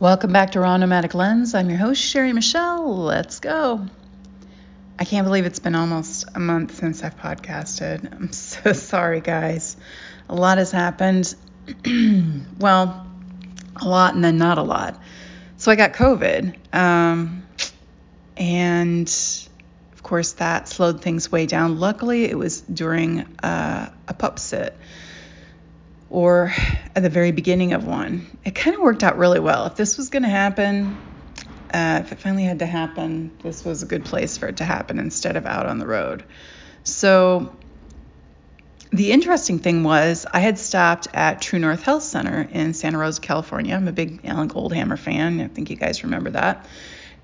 Welcome back to Raw Nomadic Lens. I'm your host, Sherry Michelle. Let's go. I can't believe it's been almost a month since I've podcasted. I'm so sorry, guys. A lot has happened. well, a lot and then not a lot. So I got COVID. Um, and of course, that slowed things way down. Luckily, it was during uh, a pup sit or at the very beginning of one. It kind of worked out really well. If this was going to happen, uh, if it finally had to happen, this was a good place for it to happen instead of out on the road. So the interesting thing was I had stopped at True North Health Center in Santa Rosa, California. I'm a big Alan Goldhamer fan. I think you guys remember that.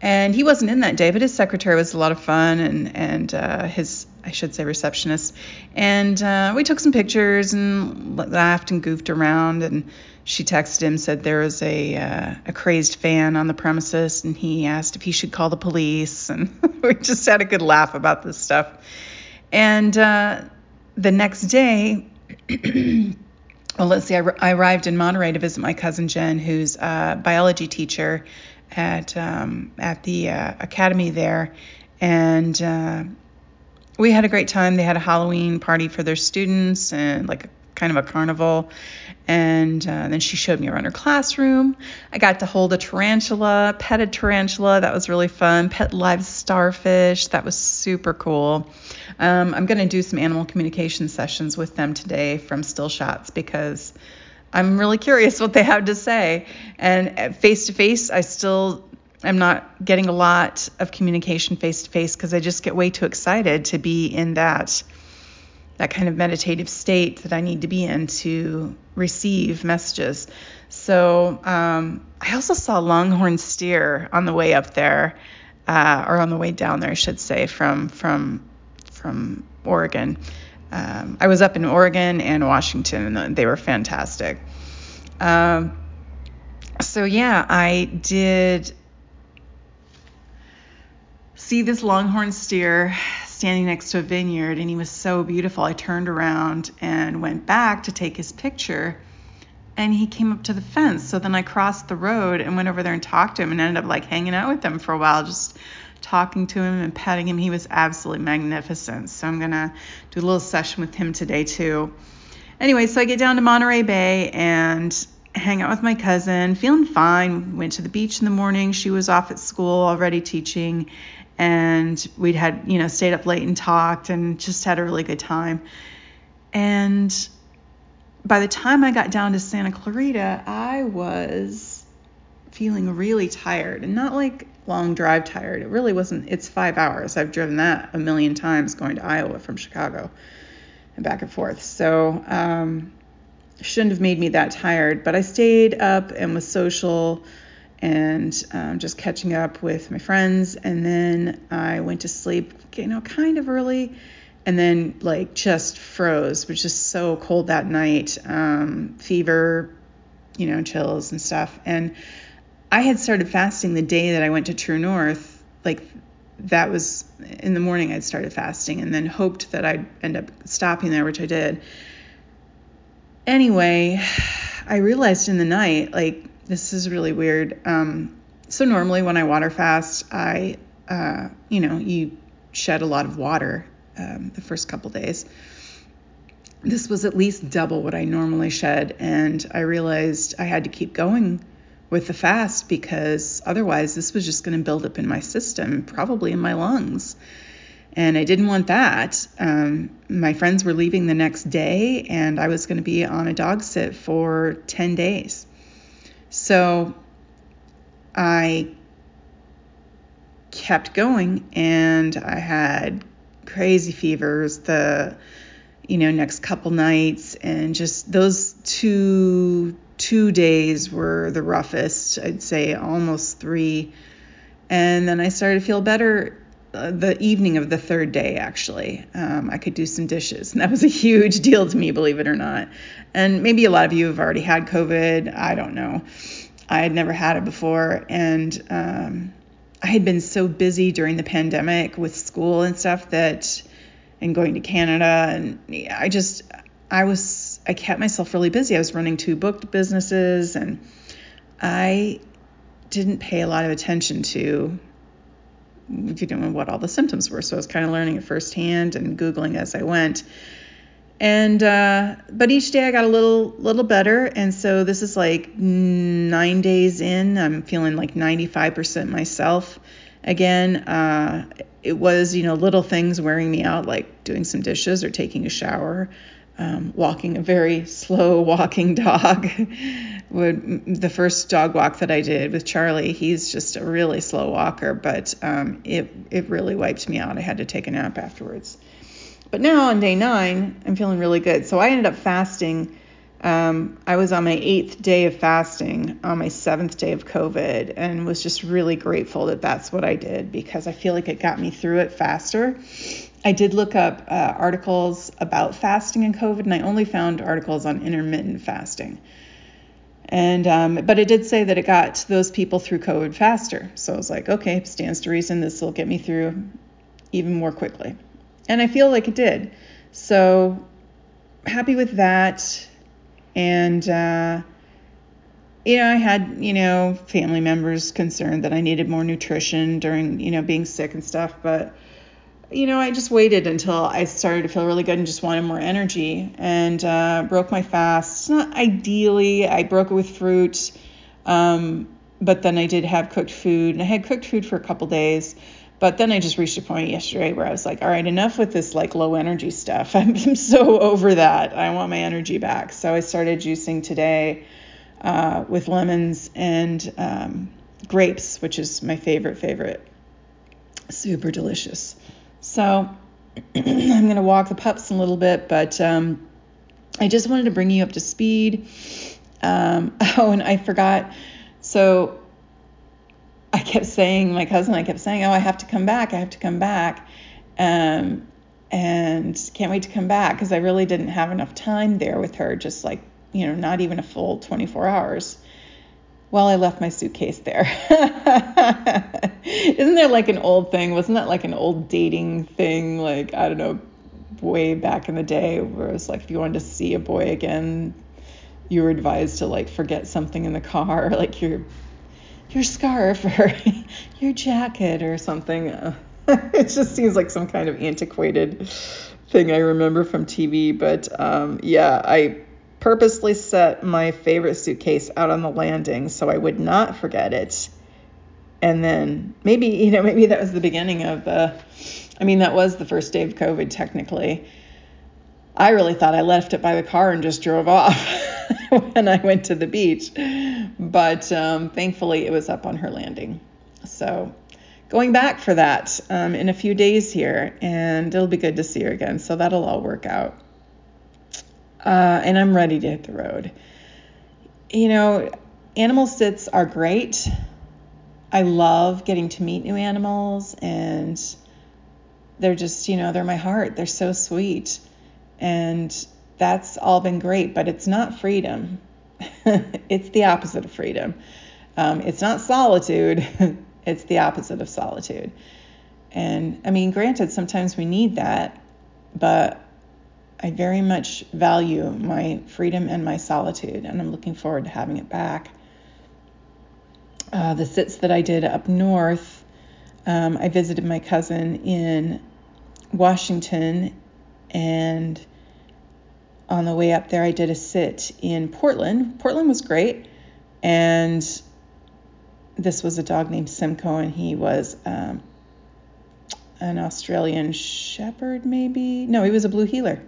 And he wasn't in that day, but his secretary was a lot of fun, and and uh, his I should say receptionist. And uh, we took some pictures and laughed and goofed around. And she texted him said there was a uh, a crazed fan on the premises, and he asked if he should call the police. And we just had a good laugh about this stuff. And uh, the next day. well, let's see. I, arrived in Monterey to visit my cousin Jen, who's a biology teacher at um, at the uh, academy there, and uh, we had a great time. They had a Halloween party for their students and like kind of a carnival. And uh, then she showed me around her classroom. I got to hold a tarantula, pet a tarantula. That was really fun. Pet live starfish. That was super cool. Um, I'm going to do some animal communication sessions with them today from still shots because I'm really curious what they have to say. And face to face, I still am not getting a lot of communication face to face because I just get way too excited to be in that that kind of meditative state that I need to be in to receive messages. So um, I also saw longhorn steer on the way up there, uh, or on the way down there, I should say, from from from Oregon um, I was up in Oregon and Washington, and they were fantastic. Um, so yeah, I did see this longhorn steer standing next to a vineyard, and he was so beautiful. I turned around and went back to take his picture, and he came up to the fence. So then I crossed the road and went over there and talked to him, and ended up like hanging out with him for a while, just talking to him and petting him. He was absolutely magnificent. So I'm going to do a little session with him today too. Anyway, so I get down to Monterey Bay and hang out with my cousin, feeling fine. Went to the beach in the morning. She was off at school already teaching. And we'd had, you know, stayed up late and talked and just had a really good time. And by the time I got down to Santa Clarita, I was feeling really tired and not like long drive tired. It really wasn't, it's five hours. I've driven that a million times going to Iowa from Chicago and back and forth. So, um, shouldn't have made me that tired, but I stayed up and was social and um, just catching up with my friends. And then I went to sleep, you know, kind of early and then like just froze, was just so cold that night, um, fever, you know, chills and stuff. And I had started fasting the day that I went to True North. Like that was in the morning I'd started fasting and then hoped that I'd end up stopping there, which I did. Anyway, I realized in the night, like, this is really weird. Um, so normally when I water fast, I, uh, you know, you shed a lot of water um, the first couple days. This was at least double what I normally shed, and I realized I had to keep going with the fast because otherwise this was just going to build up in my system, probably in my lungs. And I didn't want that. Um, my friends were leaving the next day, and I was going to be on a dog sit for 10 days. So I kept going, and I had crazy fevers the you know next couple nights and just those two two days were the roughest, I'd say almost three. And then I started to feel better the evening of the third day, actually. Um, I could do some dishes, and that was a huge deal to me, believe it or not. And maybe a lot of you have already had COVID. I don't know. I had never had it before, and um, I had been so busy during the pandemic with school and stuff that, and going to Canada, and I just, I was I kept myself really busy. I was running two booked businesses and I didn't pay a lot of attention to you know what all the symptoms were. So I was kind of learning it firsthand and googling as I went. And uh, but each day I got a little little better, and so this is like nine days in. I'm feeling like 95% myself again. Uh, it was you know little things wearing me out, like doing some dishes or taking a shower um, walking a very slow walking dog. Would the first dog walk that I did with Charlie, he's just a really slow walker, but um, it it really wiped me out. I had to take a nap afterwards. But now on day nine, I'm feeling really good. So I ended up fasting. Um, I was on my eighth day of fasting on my seventh day of COVID and was just really grateful that that's what I did because I feel like it got me through it faster. I did look up uh, articles about fasting and COVID, and I only found articles on intermittent fasting. And um, but it did say that it got those people through COVID faster. So I was like, okay, stands to reason this will get me through even more quickly. And I feel like it did. So happy with that. And uh, you know, I had you know family members concerned that I needed more nutrition during you know being sick and stuff, but you know, I just waited until I started to feel really good and just wanted more energy and uh, broke my fast. Not ideally, I broke it with fruit, um, but then I did have cooked food and I had cooked food for a couple days. But then I just reached a point yesterday where I was like, all right, enough with this like low energy stuff. I'm, I'm so over that. I want my energy back. So I started juicing today uh, with lemons and um, grapes, which is my favorite, favorite. Super delicious. So I'm going to walk the pups a little bit, but um, I just wanted to bring you up to speed. Um, oh, and I forgot. So I kept saying, my cousin, I kept saying, oh, I have to come back. I have to come back. Um, and can't wait to come back because I really didn't have enough time there with her, just like, you know, not even a full 24 hours. Well, I left my suitcase there. Isn't there like an old thing? Wasn't that like an old dating thing? Like, I don't know, way back in the day where it's like if you wanted to see a boy again, you were advised to like forget something in the car, like your your scarf or your jacket or something. it just seems like some kind of antiquated thing I remember from TV. But um, yeah, I purposely set my favorite suitcase out on the landing so I would not forget it. And then maybe, you know, maybe that was the beginning of the, I mean, that was the first day of COVID technically. I really thought I left it by the car and just drove off when I went to the beach. But um, thankfully, it was up on her landing. So going back for that um, in a few days here, and it'll be good to see her again. So that'll all work out uh, and I'm ready to hit the road. You know, animal sits are great. I love getting to meet new animals, and they're just, you know, they're my heart. They're so sweet. And that's all been great, but it's not freedom. it's the opposite of freedom. Um, it's not solitude, it's the opposite of solitude. And I mean, granted, sometimes we need that, but I very much value my freedom and my solitude, and I'm looking forward to having it back. Uh, the sits that I did up north, um, I visited my cousin in Washington, and on the way up there, I did a sit in Portland. Portland was great, and this was a dog named Simcoe, and he was um, an Australian Shepherd, maybe. No, he was a Blue Heeler.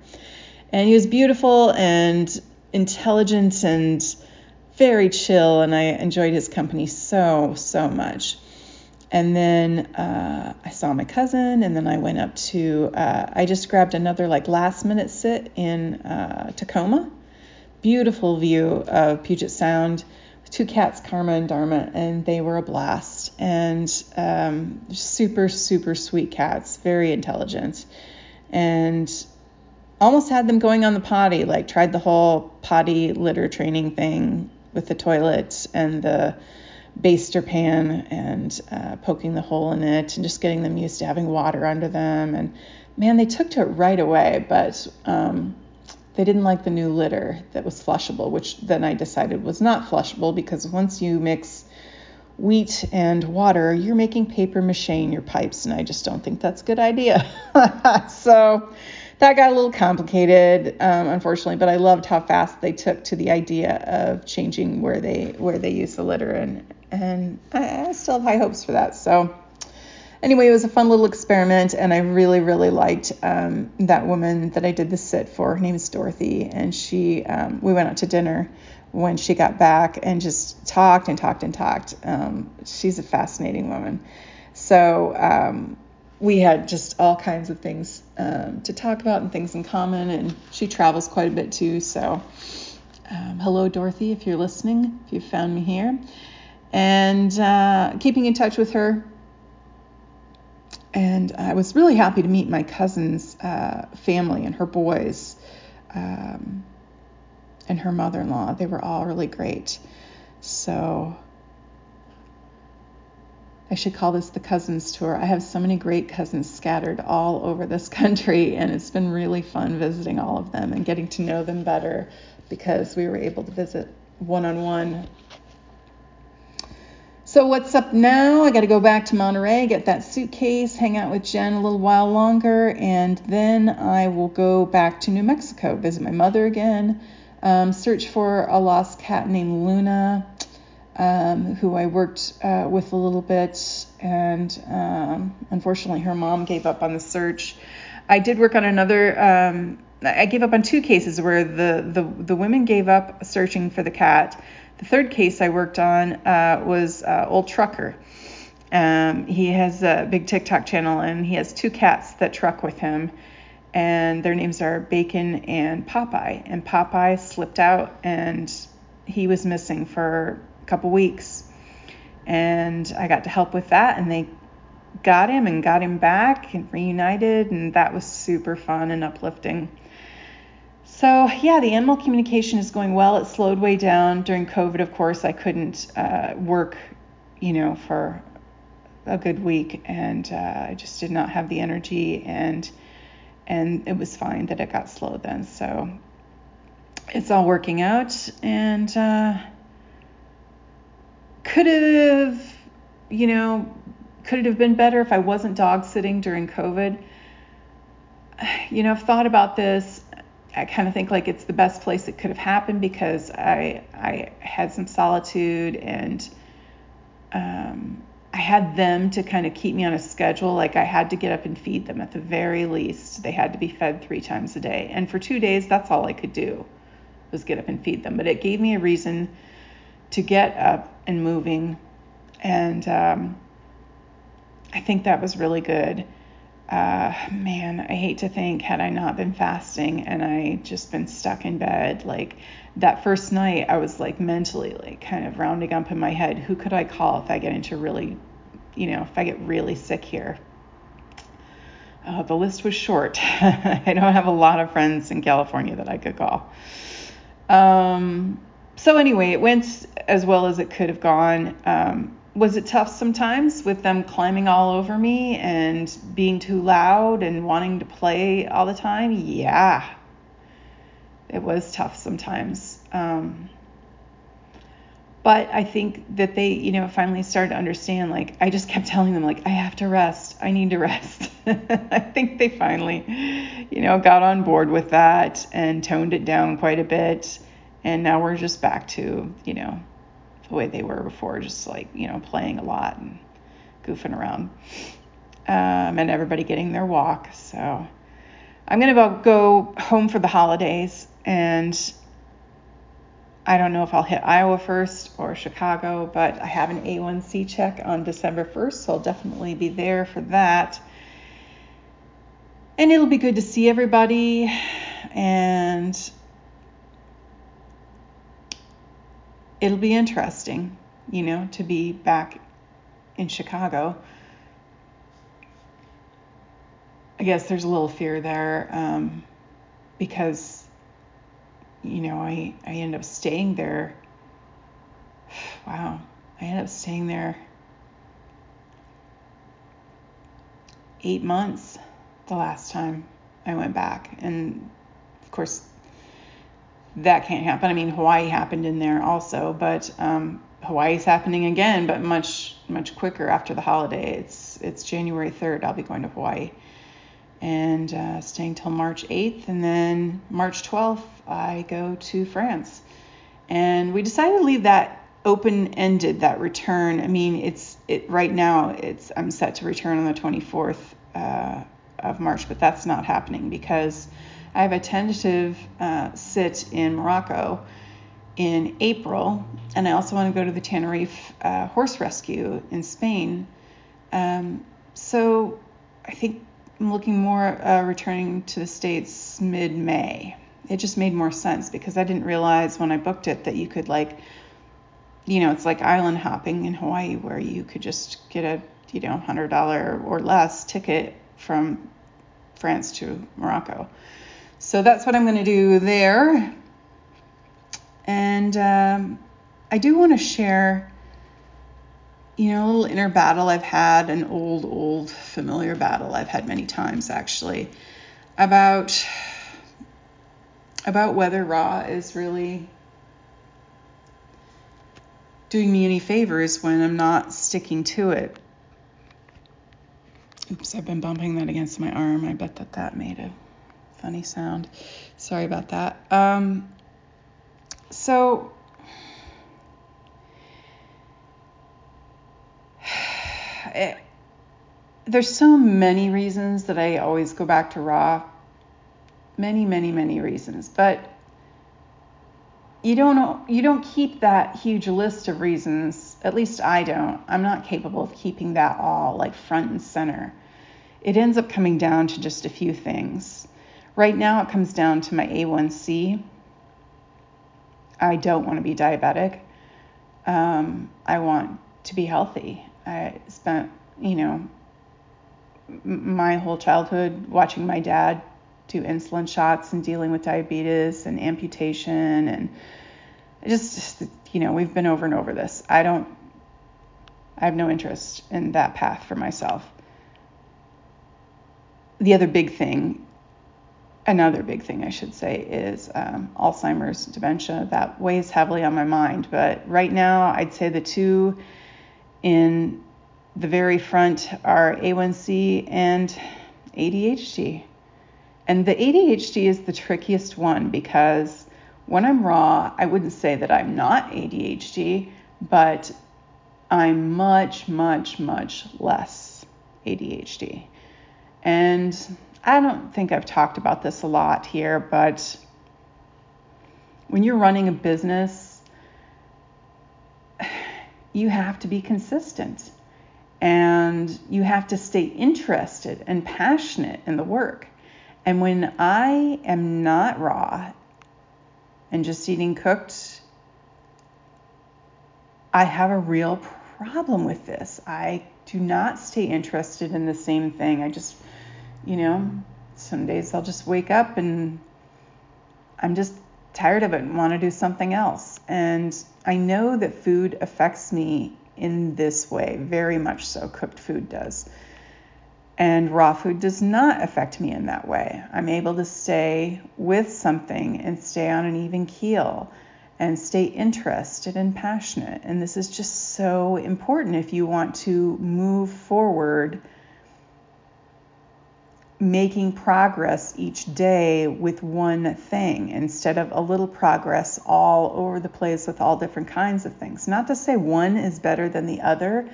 And he was beautiful and intelligent and very chill, and I enjoyed his company so, so much. And then uh, I saw my cousin, and then I went up to, uh, I just grabbed another like last minute sit in uh, Tacoma. Beautiful view of Puget Sound two cats, Karma and Dharma, and they were a blast. And um, super, super sweet cats, very intelligent. And almost had them going on the potty, like tried the whole potty litter training thing with the toilet and the baster pan and uh, poking the hole in it and just getting them used to having water under them. And man, they took to it right away, but um, they didn't like the new litter that was flushable, which then I decided was not flushable because once you mix wheat and water, you're making paper mache in your pipes, and I just don't think that's a good idea. so that got a little complicated, um, unfortunately, but I loved how fast they took to the idea of changing where they where they use the litter, and and I, I still have high hopes for that. So anyway, it was a fun little experiment, and I really, really liked um, that woman that I did the sit for. Her name is Dorothy, and she um, we went out to dinner when she got back and just talked and talked and talked. Um, she's a fascinating woman. So um, we had just all kinds of things um, to talk about and things in common, and she travels quite a bit too. So um, hello, Dorothy, if you're listening, if you found me here, and uh, keeping in touch with her. And I was really happy to meet my cousin's uh, family and her boys. Um, and her mother in law. They were all really great. So I should call this the cousins tour. I have so many great cousins scattered all over this country, and it's been really fun visiting all of them and getting to know them better because we were able to visit one on one. So, what's up now? I got to go back to Monterey, get that suitcase, hang out with Jen a little while longer, and then I will go back to New Mexico, visit my mother again um, search for a lost cat named Luna, um, who I worked uh, with a little bit, and um, unfortunately, her mom gave up on the search. I did work on another. Um, I gave up on two cases where the, the the women gave up searching for the cat. The third case I worked on uh, was uh, Old Trucker. Um, he has a big TikTok channel and he has two cats that truck with him and their names are Bacon and Popeye. And Popeye slipped out and he was missing for a couple weeks. And I got to help with that, and they got him and got him back and reunited, and that was super fun and uplifting. So, yeah, the animal communication is going well. It slowed way down during COVID, of course. I couldn't uh, work, you know, for a good week, and uh, I just did not have the energy and and it was fine that it got slow then. So it's all working out, and uh, could have, you know, could it have been better if I wasn't dog sitting during COVID? You know, I've thought about this. I kind of think like it's the best place it could have happened because I I had some solitude and um, I had them to kind of keep me on a schedule. Like I had to get up and feed them at the very least. They had to be fed three times a day. And for two days, that's all I could do was get up and feed them. But it gave me a reason to get up and moving. And um, I think that was really good. Uh, man, I hate to think had I not been fasting and I just been stuck in bed, like that first night, I was like mentally like kind of rounding up in my head, who could I call if I get into really, you know, if I get really sick here? Uh, the list was short. I don't have a lot of friends in California that I could call. Um, so anyway, it went as well as it could have gone. Um, was it tough sometimes with them climbing all over me and being too loud and wanting to play all the time? Yeah, it was tough sometimes. Um, but I think that they, you know, finally started to understand. Like, I just kept telling them, like, I have to rest. I need to rest. I think they finally, you know, got on board with that and toned it down quite a bit. And now we're just back to, you know, the way they were before, just like, you know, playing a lot and goofing around. Um, and everybody getting their walk. So I'm going to go home for the holidays and I don't know if I'll hit Iowa first or Chicago, but I have an A1C check on December 1st, so I'll definitely be there for that. And it'll be good to see everybody and it'll be interesting, you know, to be back in Chicago. I guess there's a little fear there um, because you know, I, I ended up staying there. Wow. I ended up staying there eight months the last time I went back. And of course, that can't happen. I mean, Hawaii happened in there also, but um, Hawaii's happening again, but much much quicker after the holiday. It's it's January 3rd. I'll be going to Hawaii and uh, staying till March 8th, and then March 12th I go to France. And we decided to leave that open ended. That return. I mean, it's it right now. It's I'm set to return on the 24th uh, of March, but that's not happening because I have a tentative uh, sit in Morocco in April, and I also want to go to the Tenerife uh, horse rescue in Spain. Um, so I think I'm looking more uh, returning to the States mid May. It just made more sense because I didn't realize when I booked it that you could, like, you know, it's like island hopping in Hawaii where you could just get a, you know, $100 or less ticket from France to Morocco. So that's what I'm going to do there. And um, I do want to share, you know, a little inner battle I've had, an old, old familiar battle I've had many times actually, about about whether raw is really doing me any favors when I'm not sticking to it. Oops, I've been bumping that against my arm. I bet that that made a funny sound. Sorry about that. Um, so, it, there's so many reasons that I always go back to raw. Many, many, many reasons. But you don't you don't keep that huge list of reasons. At least I don't. I'm not capable of keeping that all like front and center. It ends up coming down to just a few things. Right now it comes down to my A1C I don't want to be diabetic. Um, I want to be healthy. I spent, you know, my whole childhood watching my dad do insulin shots and dealing with diabetes and amputation and just you know we've been over and over this i don't i have no interest in that path for myself the other big thing another big thing I should say is um, Alzheimer's dementia. That weighs heavily on my mind. But right now, I'd say the two in the very front are A1C and ADHD. And the ADHD is the trickiest one because when I'm raw, I wouldn't say that I'm not ADHD, but I'm much, much, much less ADHD. And I don't think I've talked about this a lot here, but when you're running a business, you have to be consistent and you have to stay interested and passionate in the work. And when I am not raw and just eating cooked, I have a real problem with this. I do not stay interested in the same thing. I just you know, some days I'll just wake up and I'm just tired of it and want to do something else. And I know that food affects me in this way, very much so. Cooked food does. And raw food does not affect me in that way. I'm able to stay with something and stay on an even keel and stay interested and passionate. And this is just so important if you want to move forward making progress each day with one thing instead of a little progress all over the place with all different kinds of things. Not to say one is better than the other,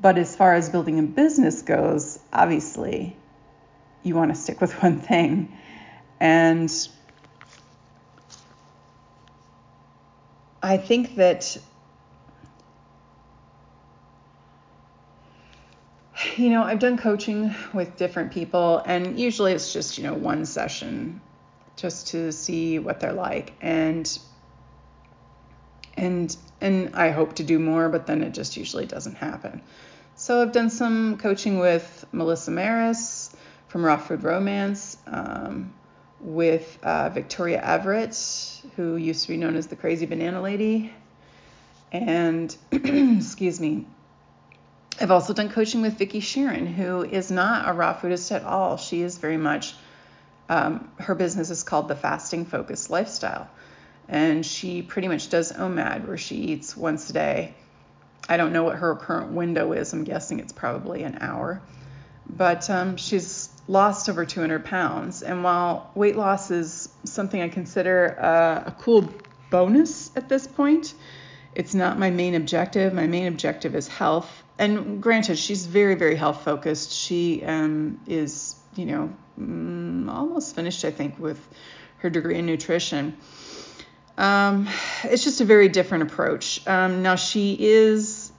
but as far as building a business goes, obviously you want to stick with one thing. And I think that you know, I've done coaching with different people, and usually it's just, you know, one session just to see what they're like. And and and I hope to do more, but then it just usually doesn't happen. So I've done some coaching with Melissa Maris from Raw Food Romance, um, with uh, Victoria Everett, who used to be known as the Crazy Banana Lady, and excuse me, I've also done coaching with Vicki Sheeran, who is not a raw foodist at all. She is very much, um, her business is called the Fasting Focused Lifestyle. and she pretty much does OMAD, where she eats once a day. I don't know what her current window is. I'm guessing it's probably an hour. But um, she's lost over 200 pounds. And while weight loss is something I consider uh, a cool bonus at this point, it's not my main objective. My main objective is health. And granted, she's very, very health focused. She um, is, you know, mm, almost finished, I think, with her degree in nutrition. Um, it's just a very different approach. Um, now, she is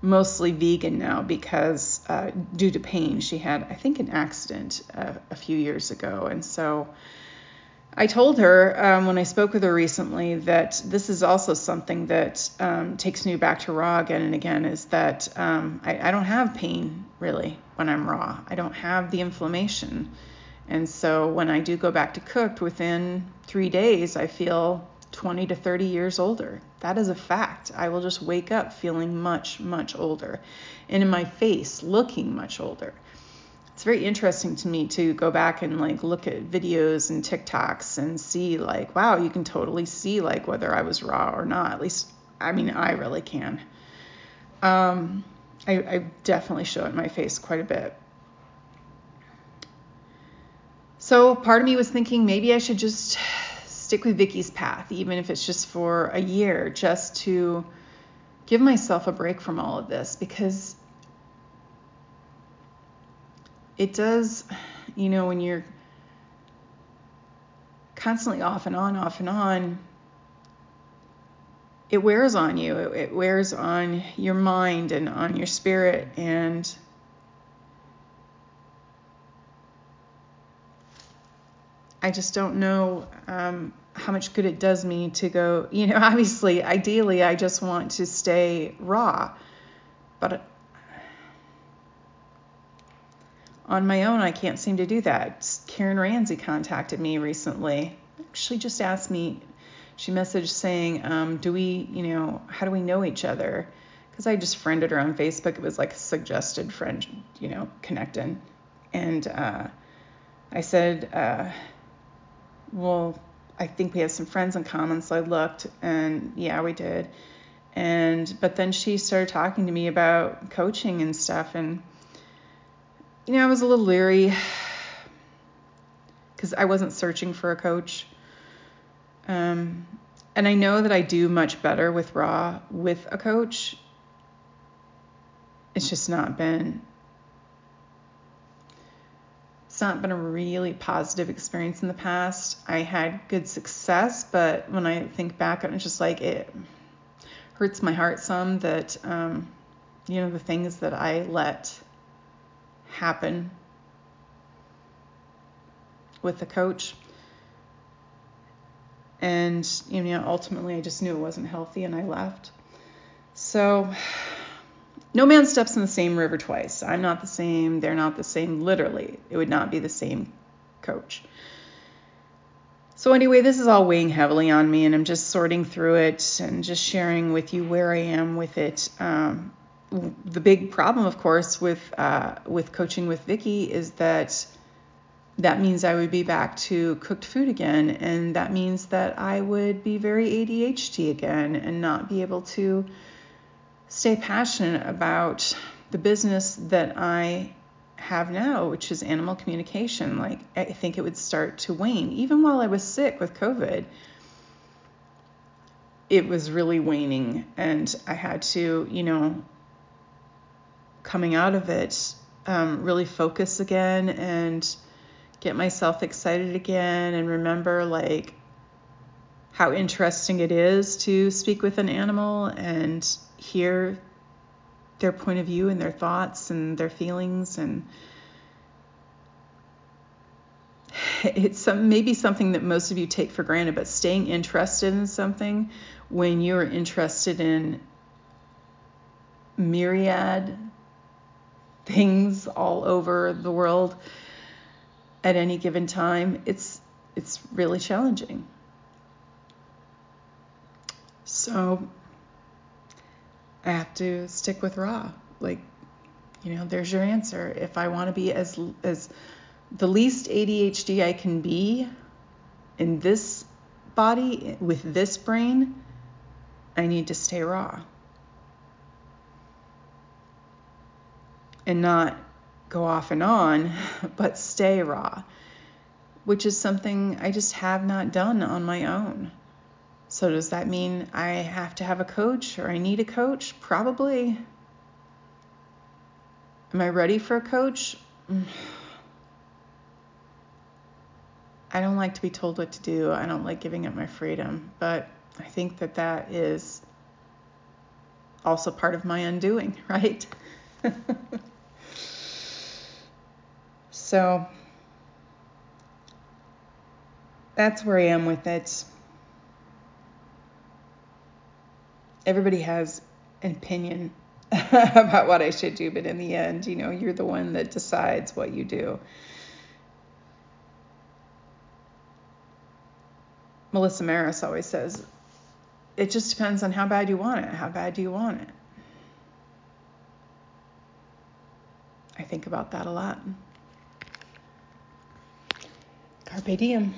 mostly vegan now because uh, due to pain, she had, I think, an accident uh, a few years ago. And so I told her um, when I spoke with her recently that this is also something that um, takes me back to raw again and again is that um, I, I, don't have pain really when I'm raw. I don't have the inflammation. And so when I do go back to cooked within three days, I feel 20 to 30 years older. That is a fact. I will just wake up feeling much, much older. And in my face, looking much older it's very interesting to me to go back and like look at videos and TikToks and see like, wow, you can totally see like whether I was raw or not. At least, I mean, I really can. Um, I, I definitely show it in my face quite a bit. So part of me was thinking maybe I should just stick with Vicky's path, even if it's just for a year, just to give myself a break from all of this because it does, you know, when you're constantly off and on, off and on, it wears on you. It, it wears on your mind and on your spirit. And I just don't know um, how much good it does me to go, you know, obviously, ideally, I just want to stay raw. But on my own, I can't seem to do that. Karen Ramsey contacted me recently. She just asked me, she messaged saying, um, Do we, you know, how do we know each other? Because I just friended her on Facebook. It was like suggested friend, you know, connecting. And uh, I said, uh, Well, I think we have some friends in common. So I looked, and yeah, we did. And, but then she started talking to me about coaching and stuff. And, you know, I was a little leery because I wasn't searching for a coach. Um, and I know that I do much better with Raw with a coach. It's just not been it's not been a really positive experience in the past. I had good success, but when I think back it's just like it hurts my heart some that um, you know the things that I let happen with the coach. And you know, ultimately, I just knew it wasn't healthy, and I left. So, no man steps in the same river twice. I'm not the same. They're not the same. Literally, it would not be the same coach. So, anyway, this is all weighing heavily on me, and I'm just sorting through it and just sharing with you where I am with it. Um, the big problem, of course, with uh, with coaching with Vicky is that that means I would be back to cooked food again, and that means that I would be very ADHD again and not be able to stay passionate about the business that I have now, which is animal communication. Like I think it would start to wane, even while I was sick with COVID. It was really waning, and I had to, you know, coming out of it, um, really focus again and get myself excited again and remember like how interesting it is to speak with an animal and hear their point of view and their thoughts and their feelings and it's some, maybe something that most of you take for granted but staying interested in something when you're interested in myriad things all over the world at any given time, it's it's really challenging. So I have to stick with raw. Like, you know, there's your answer. If I want to be as as the least ADHD I can be in this body, with this brain, I need to stay raw. And not go off and on, but stay raw, which is something I just have not done on my own. So, does that mean I have to have a coach or I need a coach? Probably. Am I ready for a coach? I don't like to be told what to do. I don't like giving up my freedom. But I think that that is also part of my undoing, right? so that's where I am with it. Everybody has an opinion about what I should do, but in the end, you know, you're the one that decides what you do. Melissa Maris always says, it just depends on how bad you want it. How bad do you want it? I think about that a lot. Carpe diem.